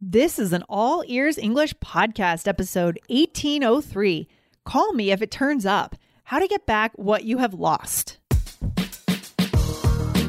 This is an all ears English podcast, episode 1803. Call me if it turns up. How to get back what you have lost.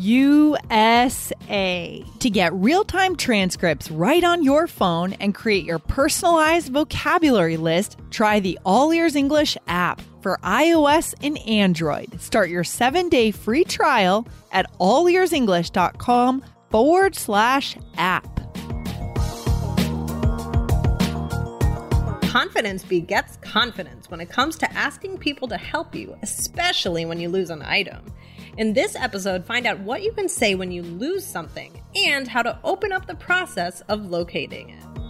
USA. To get real time transcripts right on your phone and create your personalized vocabulary list, try the All Ears English app for iOS and Android. Start your seven day free trial at allearsenglish.com forward slash app. Confidence begets confidence when it comes to asking people to help you, especially when you lose an item. In this episode, find out what you can say when you lose something and how to open up the process of locating it.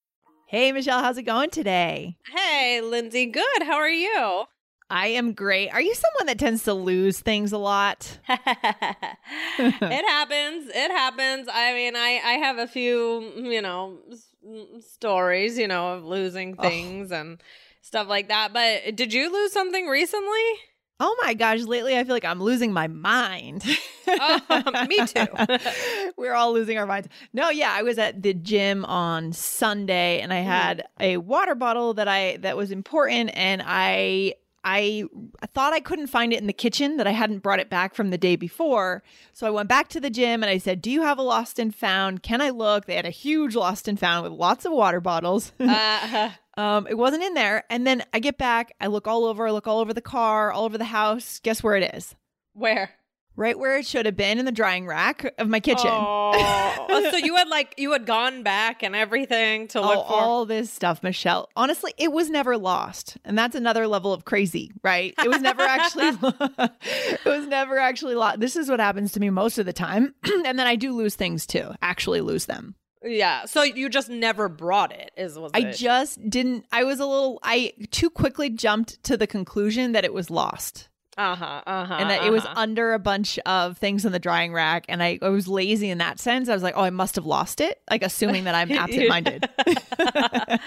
Hey, Michelle, how's it going today? Hey, Lindsay, good. How are you? I am great. Are you someone that tends to lose things a lot? it happens. It happens. I mean, I I have a few, you know, s- stories, you know, of losing things oh. and stuff like that. But did you lose something recently? Oh my gosh, lately I feel like I'm losing my mind. oh, me too. We're all losing our minds. No, yeah, I was at the gym on Sunday and I mm-hmm. had a water bottle that I that was important and I I thought I couldn't find it in the kitchen that I hadn't brought it back from the day before. So I went back to the gym and I said, "Do you have a lost and found? Can I look?" They had a huge lost and found with lots of water bottles. uh-huh. Um, it wasn't in there. And then I get back, I look all over, I look all over the car, all over the house. Guess where it is? Where? Right where it should have been in the drying rack of my kitchen. Oh, so you had like you had gone back and everything to look oh, for all this stuff, Michelle. Honestly, it was never lost, and that's another level of crazy, right? It was never actually, it was never actually lost. This is what happens to me most of the time, and then I do lose things too. Actually, lose them. Yeah. So you just never brought it is was I it? just didn't I was a little I too quickly jumped to the conclusion that it was lost. Uh-huh. Uh-huh. And that uh-huh. it was uh-huh. under a bunch of things in the drying rack and I, I was lazy in that sense. I was like, "Oh, I must have lost it." Like assuming that I'm absent-minded.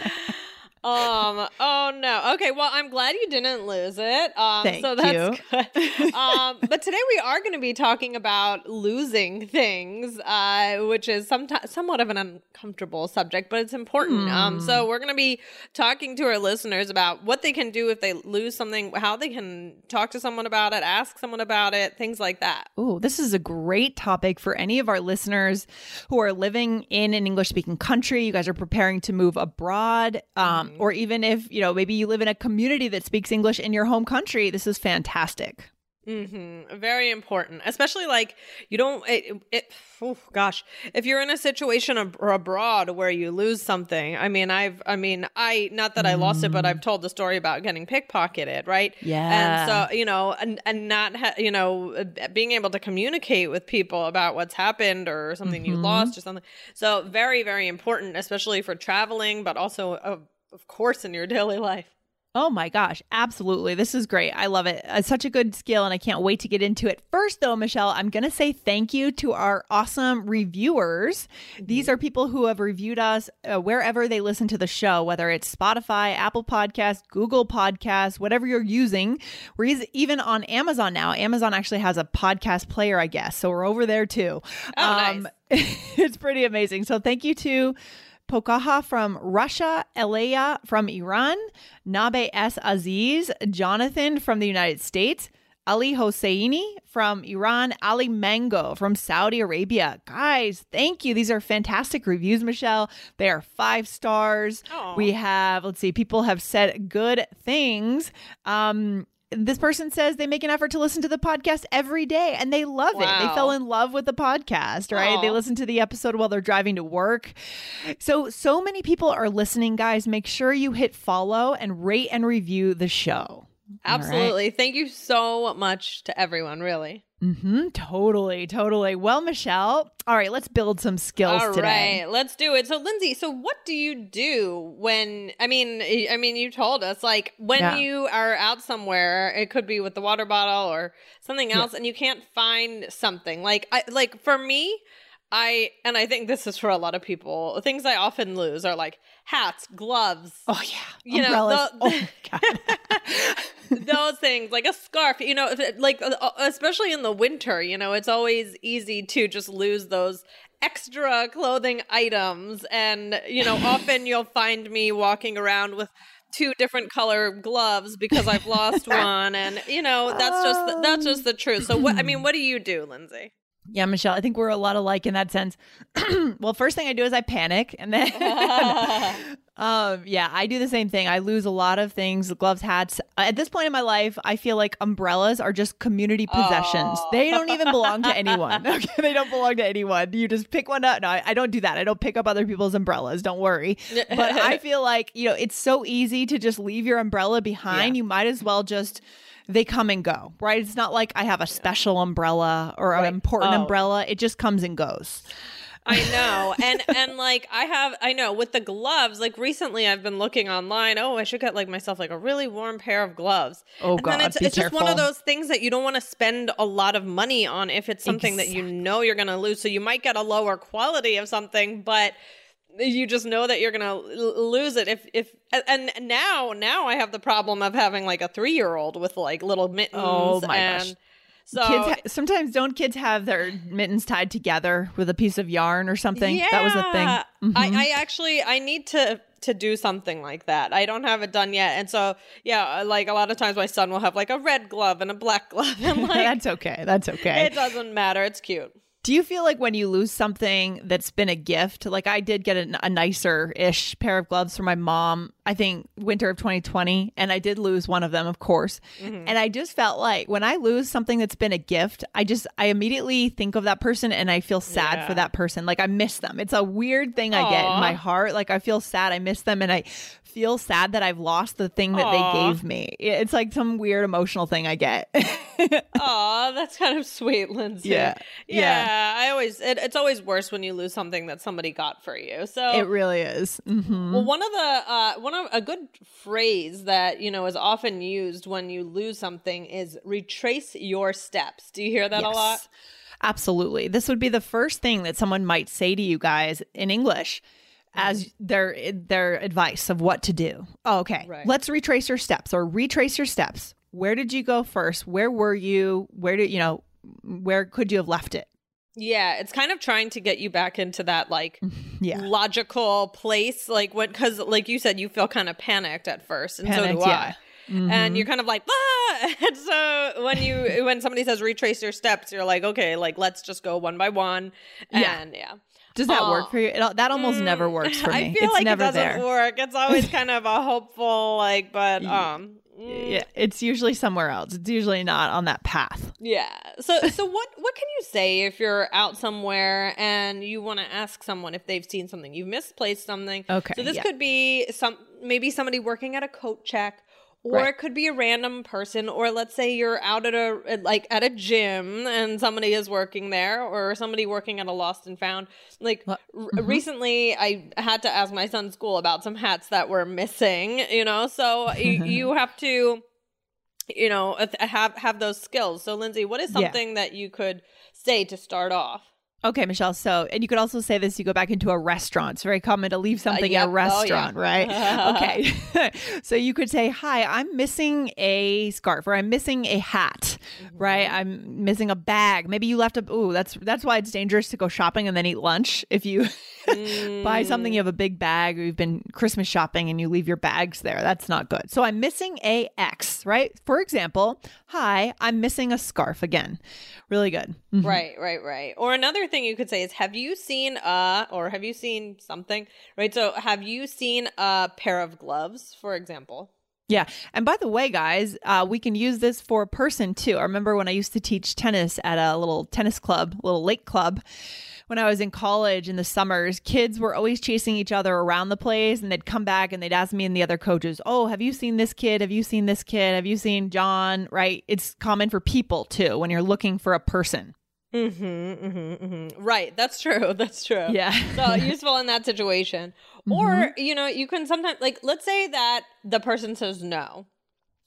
Um. Oh no. Okay. Well, I'm glad you didn't lose it. Um. Thank so that's you. good. um. But today we are going to be talking about losing things, uh, which is sometimes somewhat of an uncomfortable subject, but it's important. Mm. Um. So hmm. we're going to be talking to our listeners about what they can do if they lose something, how they can talk to someone about it, ask someone about it, things like that. Oh, this is a great topic for any of our listeners who are living in an English speaking country. You guys are preparing to move abroad. Um. Mm or even if, you know, maybe you live in a community that speaks English in your home country, this is fantastic. Mm-hmm. Very important, especially like you don't. It, it oh gosh, if you're in a situation ab- abroad where you lose something. I mean, I've. I mean, I not that I lost it, but I've told the story about getting pickpocketed, right? Yeah. And so you know, and and not ha- you know uh, being able to communicate with people about what's happened or something mm-hmm. you lost or something. So very very important, especially for traveling, but also. Of course, in your daily life. Oh my gosh, absolutely. This is great. I love it. It's such a good skill, and I can't wait to get into it. First, though, Michelle, I'm going to say thank you to our awesome reviewers. These are people who have reviewed us uh, wherever they listen to the show, whether it's Spotify, Apple Podcast, Google Podcast, whatever you're using. We're even on Amazon now. Amazon actually has a podcast player, I guess. So we're over there too. Oh, um, nice. it's pretty amazing. So thank you to Pokaha from Russia, Elea from Iran, Nabe S. Aziz, Jonathan from the United States, Ali Hosseini from Iran, Ali Mango from Saudi Arabia. Guys, thank you. These are fantastic reviews, Michelle. They are five stars. Aw. We have, let's see, people have said good things. Um, this person says they make an effort to listen to the podcast every day and they love it. They fell in love with the podcast, right? Aw. They listen to the episode while they're driving to work. So, so many people are listening, guys. Make sure you hit follow and rate and review the show. All right? Absolutely. Thank you so much to everyone, really. Mm-hmm. Totally, totally. Well, Michelle, all right, let's build some skills All today. right, let's do it. So, Lindsay, so what do you do when? I mean, I mean, you told us like when Yeah. you are out somewhere, it could be with the water bottle or something else, and you can't find something. Like, I like for me, I and I think this is for a lot of people. Things I often lose are like hats, gloves, Oh yeah, You know, umbrellas. the- oh my god. those things like a scarf you know it- like uh, especially in the winter you know it's always easy to just lose those extra clothing items and you know often you'll find me walking around with two different color gloves because I've lost one and you know that's just the, that's just the truth so what I mean what do you do Lindsay Yeah, Michelle, I think we're a lot alike in that sense. well, first thing I do is I panic and then um yeah, I do the same thing. I lose a lot of things, gloves, hats. At this point in my life, I feel like umbrellas are just community possessions. Oh. They don't even belong to anyone. Okay, they don't belong to anyone. You just pick one up. No, I, I don't do that. I don't pick up other people's umbrellas. Don't worry. But I feel like, you know, it's so easy to just leave your umbrella behind. Yeah. You might as well just they come and go, right? It's not like I have a special umbrella or an Right. important Oh. umbrella. It just comes and goes. I know. And and like I have I know with the gloves, like recently I've been looking online, oh, I should get like myself like a really warm pair of gloves. Oh, and God, it's it's just one of those things that you don't want to spend a lot of money on if it's something that you know you're going to lose. So you might get a lower quality of something, but you just know that you're gonna lose it if if and now now I have the problem of having like a three year old with like little mittens. Oh, my and gosh. So kids ha- sometimes don't kids have their mittens tied together with a piece of yarn or something? That was a thing. Yeah. Mhm. I, I actually I need to to do something like that. I don't have it done yet, and so yeah, like a lot of times my son will have like a red glove and a black glove, and like That's okay. That's okay. it doesn't matter. It's cute. Do you feel like when you lose something that's been a gift, like I did get a, a nicer ish pair of gloves for my mom, I think winter of 2020, and I did lose one of them, of course. Mm-hmm. And I just felt like when I lose something that's been a gift, I just, I immediately think of that person and I feel sad Yeah. for that person. Like I miss them. It's a weird thing I get in my heart. Like I feel sad. I miss them and I feel sad that I've lost the thing that Aw. they gave me. It's like some weird emotional thing I get. Aw, that's kind of sweet, Lindsay. Yeah. yeah. Yeah. I always it, it's always worse when you lose something that somebody got for you. So it really is. hmm Well, one of the uh, one of a good phrase that you know is often used when you lose something is retrace your steps. Do you hear that a lot? Absolutely. This would be the first thing that someone might say to you guys in English as their their advice of what to do. Oh, okay. Right. Let's retrace your steps or retrace your steps. Where did you go first? Where were you? Where did you know where could you have left it? Yeah, it's kind of trying to get you back into that like Yeah. logical place, like what because like you said, you feel kind of panicked at first, and so Panicked, do yeah. Mm-hmm. I. And you're kind of like, ah! And so when you when somebody says retrace your steps, you're like, okay, like let's just go one by one. Yeah. Yeah. Does that Aw. work for you? It, that almost never works for me. I feel it's like never it doesn't there. work. It's always kind of a hopeful, like, but um, mm, Yeah, it's usually somewhere else. It's usually not on that path. yeah. So, so what what can you say if you're out somewhere and you want to ask someone if they've seen something, you've misplaced something? Okay, So this yeah. could be some maybe somebody working at a coat check. Or Right. it could be a random person, or let's say you're out at a like at a gym and somebody is working there, or somebody working at a lost and found. Like What? r- mm-hmm. recently, I had to ask my son's school about some hats that were missing. You know, so y- you have to, you know, have have those skills. So, Lindsay, what is Yeah. something that you could say to start off? Okay, Michelle. So, and you could also say this, you go back into a restaurant. It's very common to leave something yep. in a Oh, yeah. restaurant, right? okay. so you could say, Hi, I'm missing a scarf or I'm missing a hat, right? I'm missing a bag. Maybe you left a ooh, that's that's why it's dangerous to go shopping and then eat lunch. If you buy something, you have a big bag, or you've been Christmas shopping and you leave your bags there. That's not good. So I'm missing a X, right? For example, hi, I'm missing a scarf again. Really good. Mhm. Right, right, right. Or another thing you could say is have you seen uh or have you seen something? Right? So have you seen a pair of gloves, for example? Yeah. And by the way, guys, uh, we can use this for a person too. I remember when I used to teach tennis at a little tennis club, little lake club. When I was in college in the summers, kids were always chasing each other around the place and they'd come back and they'd ask me and the other coaches, Oh, have you seen this kid? Have you seen this kid? Have you seen John? Right? It's common for people too when you're looking for a person. Mm-hmm, mm-hmm, mm-hmm. Right. That's true. That's true. Yeah. so useful in that situation. Or, you know, you can sometimes like let's say that the person says no.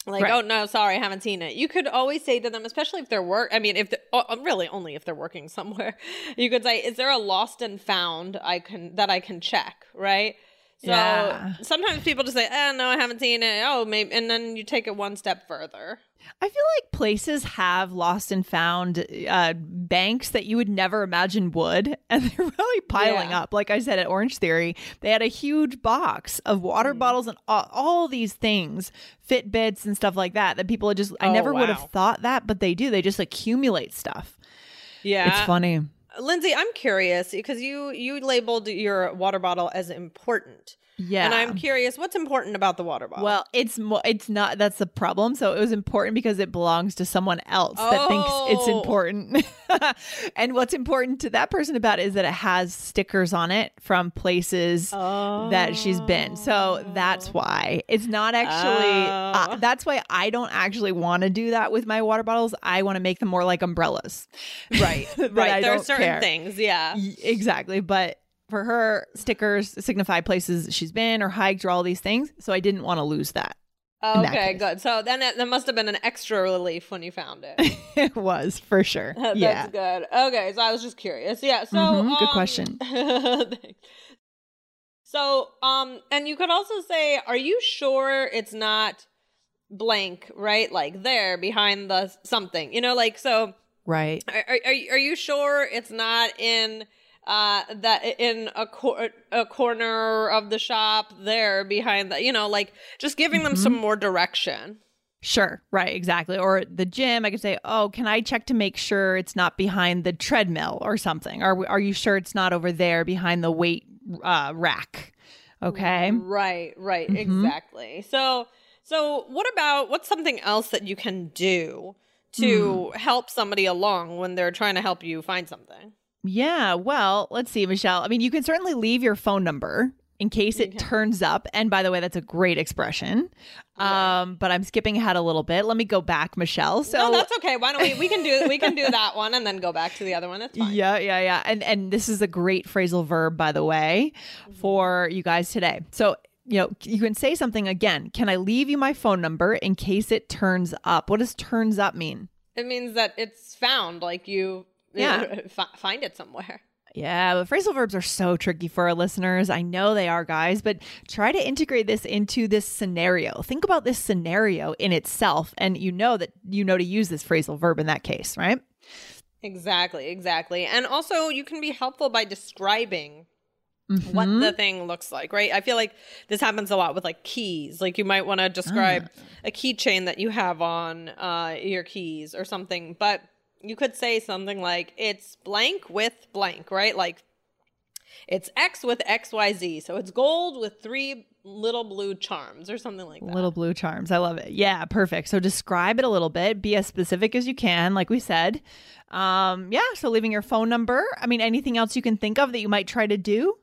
Like, Right. oh no, sorry, I haven't seen it. You could always say to them, especially if they're work. I mean, if oh, really only if they're working somewhere, you could say, "Is there a lost and found I can that I can check?" Right. So Yeah. sometimes people just say, "Oh no, I haven't seen it." Oh, maybe, and then you take it one step further. I feel like places have lost and found uh, banks that you would never imagine would, and they're really piling Yeah. up. Like I said at Orange Theory, they had a huge box of water Mm. bottles and all, all these things, Fitbits and stuff like that. That people just I Oh, never would have thought that, but they do. They just accumulate stuff. Yeah, It's funny. Lindsay, I'm curious because you you labeled your water bottle as important. Yeah. And I'm curious, what's important about the water bottle? Well, it's mo- it's not that's the problem. So it was important because it belongs to someone else that thinks it's Oh. important. and what's important to that person about it is that it has stickers on it from places that she's been. So that's why it's not actually. uh, Oh. that's why I don't actually want to do that with my water bottles. I want to make them more like umbrellas. right, right. I There are certain care. things, yeah. Y- Exactly. But for her, stickers signify places she's been or hiked or all these things. So I didn't want to lose that. that Okay, case. good. So then it, that must have been an extra relief when you found it. it was for sure. That's yeah. good. Okay, so I was just curious. Yeah. So Mhm, good um, question. so um, and you could also say, are you sure it's not blank? Right, like there behind the something. You know, like so. Right. Are, are are you sure it's not in uh that in a cor- a corner of the shop there behind that, you know like just giving them some more direction Sure. Right. Exactly. Or the gym, I could say, oh, can I check to make sure it's not behind the treadmill or something? Are, are you sure it's not over there behind the weight uh, rack? Okay. right right exactly so so what about what's something else that you can do to help somebody along when they're trying to help you find something Yeah. Well, let's see, Michelle. I mean, you can certainly leave your phone number in case it turns up. And by the way, that's a great expression. Um, but I'm skipping ahead a little bit. Let me go back, Michelle. So no that's okay why don't we we can do we can do that one and then go back to the other one that's fine Yeah, yeah, yeah. And and this is a great phrasal verb, by the way, for you guys today. So you know, you can say something again. Can I leave you my phone number in case it turns up? What does turns up mean? it means that it's found like you Yeah. fi- find it somewhere Yeah, but phrasal verbs are so tricky for our listeners. I know they are, guys, but try to integrate this into this scenario. Think about this scenario in itself, and you know that you know to use this phrasal verb in that case, right? Exactly, exactly. And also, you can be helpful by describing what Mm-hmm. the thing looks like, right? I feel like this happens a lot with like keys. Like you might want to describe Ah. a keychain that you have on uh, your keys or something, but you could say something like it's blank with blank, right? Like it's X with XYZ. So it's gold with three little blue charms or something like that. Little blue charms. I love it. Yeah, perfect. So describe it a little bit. Be as specific as you can, like we said. Um, yeah, so leaving your phone number. I mean, anything else you can think of that you might try to do?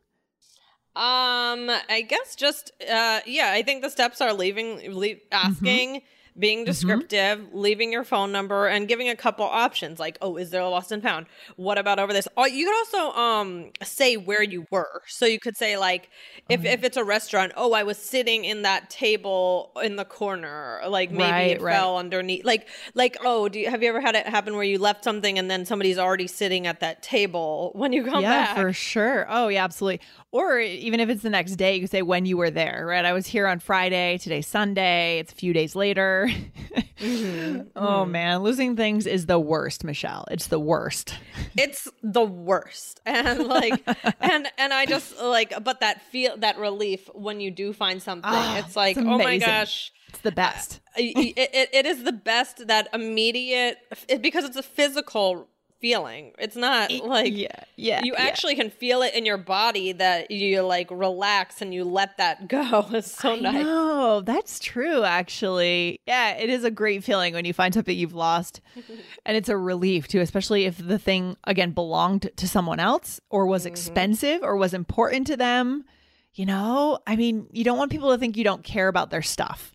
Um, I guess just uh, yeah. I think the steps are leaving, leave, asking being descriptive, leaving your phone number, and giving a couple options like, "Oh, is there a lost and found? What about over this?" Oh, you could also um say where you were. So you could say like, if if it's a restaurant, "Oh, I was sitting in that table in the corner." Like maybe Right, it right. fell underneath. Like like oh, do you have you ever had it happen where you left something and then somebody's already sitting at that table when you come back? yeah, back? for sure. Oh, yeah, absolutely. Or even if it's the next day, you can say when you were there, right? I was here on Friday. Today's Sunday. It's a few days later. Mm-hmm. Oh, man. Losing things is the worst, Michelle. It's the worst. it's the worst and like and and i just like but that feel that relief when you do find something Ah, it's like it's oh my gosh It's the best. it, it, it is the best that immediate it, because it's a physical feeling it's not like yeah, yeah, you yeah. actually can feel it in your body that you like relax and you let that go it's so I nice know that's true. Actually, yeah, it is a great feeling when you find something you've lost, and it's a relief too, especially if the thing again belonged to someone else or was mm-hmm. expensive or was important to them. You know, I mean, you don't want people to think you don't care about their stuff,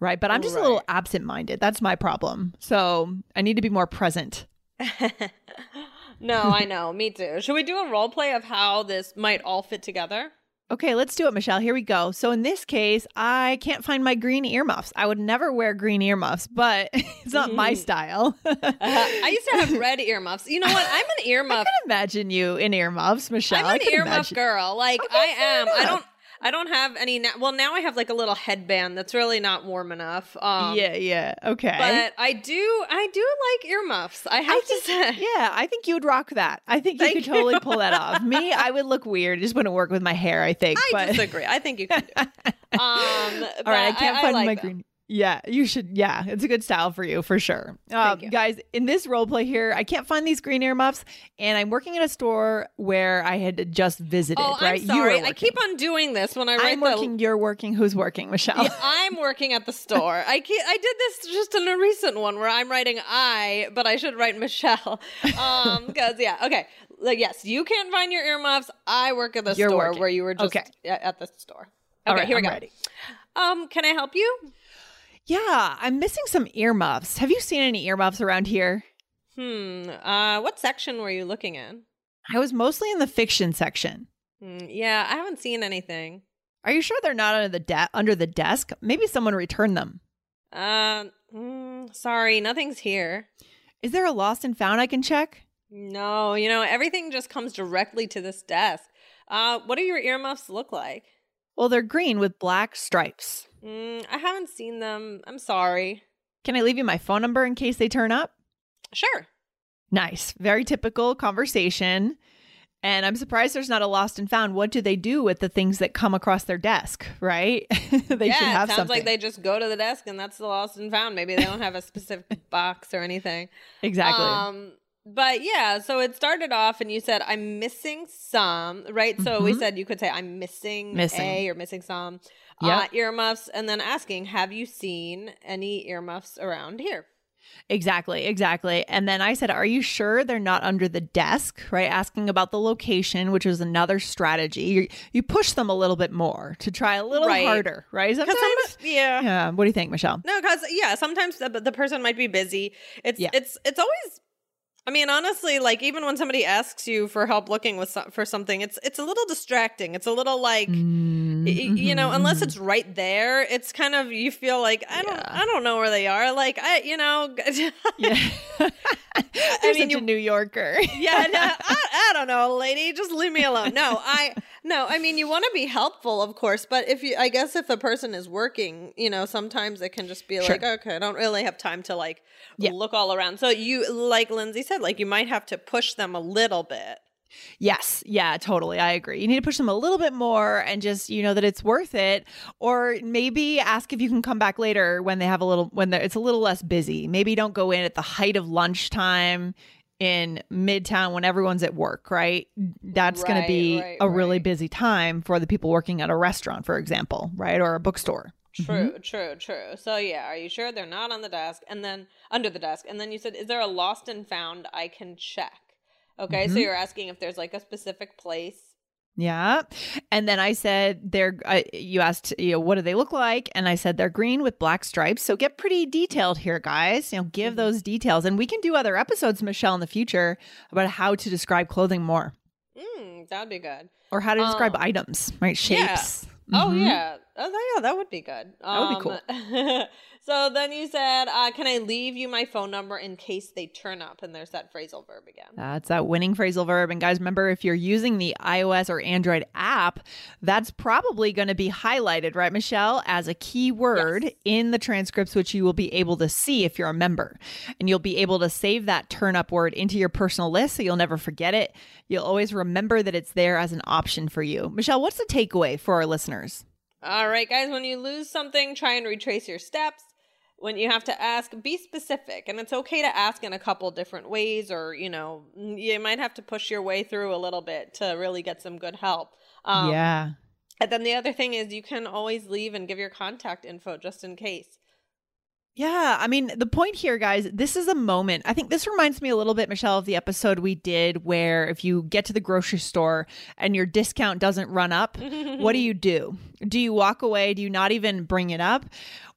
right? But I'm just a little absent-minded. That's my problem. So I need to be more present. no i know me too should we do a role play of how this might all fit together Okay, let's do it, Michelle. Here we go. So in this case, I can't find my green earmuffs. I would never wear green earmuffs, but it's not my style. Uh, I used to have red earmuffs. You know what? I'm an earmuff. I can imagine you in earmuffs, Michelle. I'm an earmuff imagine. girl. Like Okay, I am. I don't. I don't have any. Na- well, now I have like a little headband that's really not warm enough. Um, yeah, yeah. Okay. But I do. I do like earmuffs. I have to say. yeah, I think you would rock that. I think you Thank could you. totally pull that off. Me, I would look weird. It just wouldn't work with my hair, I think. I but disagree. I think you could. do. It. Um, All right, I can't find like my them. green. Yeah, you should. Yeah, it's a good style for you for sure. Um, you. Guys, in this role play here, I can't find these green earmuffs, and I'm working at a store where I had just visited. Oh, right? I'm You sorry. I keep on doing this when I write I'm the. working. You're working. Who's working, Michelle? Yeah, I'm working at the store. I ke- I did this just in a recent one where I'm writing I, but I should write Michelle. Um, because yeah, okay, like yes, you can't find your earmuffs. I work at the You're store working. where you were just Okay. at the store. Okay, All right, here we I'm go. ready. Um, can I help you? Yeah, I'm missing some earmuffs. Have you seen any earmuffs around here? Hmm. Uh, what section were you looking in? I was mostly in the fiction section. Hmm, yeah, I haven't seen anything. Are you sure they're not under the de- under the desk? Maybe someone returned them. Um, mm, sorry, nothing's here. Is there a lost and found I can check? No, you know everything just comes directly to this desk. Uh, what do your earmuffs look like? Well, they're green with black stripes. Mm, I haven't seen them. I'm sorry. Can I leave you my phone number in case they turn up? Sure. Nice. Very typical conversation. And I'm surprised there's not a lost and found. What do they do with the things that come across their desk, right? they yeah, should have it sounds something. like they just go to the desk and that's the lost and found. Maybe they don't have a specific box or anything. exactly. Um, but yeah, so it started off and you said I'm missing some, right? So we Mhm. said you could say I'm missing, Missing. a or missing some Yep. uh, earmuffs, and then asking, have you seen any earmuffs around here? Exactly, exactly. And then I said, Are you sure they're not under the desk? Right? Asking about the location, which is another strategy. You, you push them a little bit more to try a little Right. harder, right? Sometimes. some- yeah. Yeah. What do you think, Michelle? No, because yeah, sometimes the, the person might be busy. It's Yeah. it's it's always. I mean, honestly, like even when somebody asks you for help looking with for something, it's it's a little distracting. It's a little like y- mm, you know, unless mm-hmm. it's right there, it's kind of you feel like I don't Yeah. I don't know where they are. Like I you know, Yeah. I mean, such you- a New Yorker. yeah, no, I, I don't know, lady. Just leave me alone. No, I no. I mean, you want to be helpful, of course, but if you, I guess, if a person is working, you know, sometimes it can just be Sure. like, okay, I don't really have time to like Yeah. look all around. So you, like Lindsay said, like you might have to push them a little bit. Yes. Yeah, totally. I agree. You need to push them a little bit more and just, you know, that it's worth it. Or maybe ask if you can come back later when they have a little, when it's a little less busy. Maybe don't go in at the height of lunchtime in midtown when everyone's at work, right? That's going to be right, a really busy time for the people working at a restaurant, for example, right? Or a bookstore. True, true, true. So yeah, are you sure they're not on the desk and then under the desk? And then you said, is there a lost and found I can check? Okay, so you're asking if there's like a specific place Yeah. And then I said they're uh, you asked you know what do they look like and I said they're green with black stripes. So get pretty detailed here guys. You know, give mm-hmm. those details and we can do other episodes Michelle in the future about how to describe clothing more. Mm, that'd be good. Or how to describe um, items, right? Shapes. Yeah. Oh, mm-hmm. Yeah. Oh yeah, that would be good. That would be um, cool. So then you said, uh, "Can I leave you my phone number in case they turn up?" And there's that phrasal verb again. That's that winning phrasal verb. And guys, remember if you're using the iOS or Android app, that's probably going to be highlighted, right, Michelle, as a keyword yes. in the transcripts, which you will be able to see if you're a member, and you'll be able to save that turn up word into your personal list, so you'll never forget it. You'll always remember that it's there as an option for you. Michelle, what's the takeaway for our listeners? All right, guys, when you lose something, try and retrace your steps when you have to ask be specific and it's okay to ask in a couple different ways or you know you might have to push your way through a little bit to really get some good help um, yeah and then the other thing is you can always leave and give your contact info just in case yeah, I mean, the point here, guys, this is a moment. I think this reminds me a little bit, Michelle, of the episode we did where if you get to the grocery store and your discount doesn't run up, what do you do? Do you walk away? Do you not even bring it up?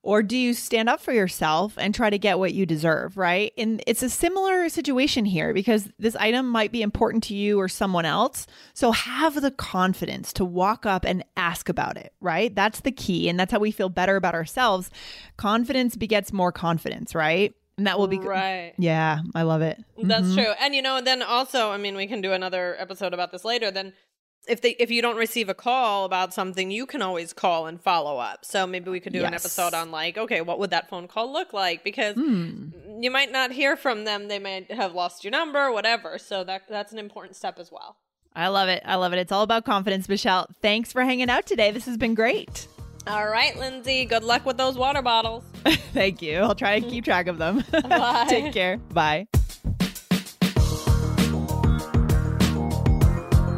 Or do you stand up for yourself and try to get what you deserve, right? And it's a similar situation here because this item might be important to you or someone else. So have the confidence to walk up and ask about it, right? That's the key. And that's how we feel better about ourselves. Confidence begets more confidence, right? And that will be right. Yeah, I love it. That's mm-hmm. true. And you know, then also, I mean, we can do another episode about this later. Then if they if you don't receive a call about something, you can always call and follow up. So maybe we could do yes. an episode on like, okay, what would that phone call look like? Because mm. you might not hear from them. They might have lost your number, whatever. So that that's an important step as well. I love it. I love it. It's all about confidence, Michelle. Thanks for hanging out today. This has been great. All right, Lindsay. Good luck with those water bottles. Thank you. I'll try to keep track of them. Take care. Bye.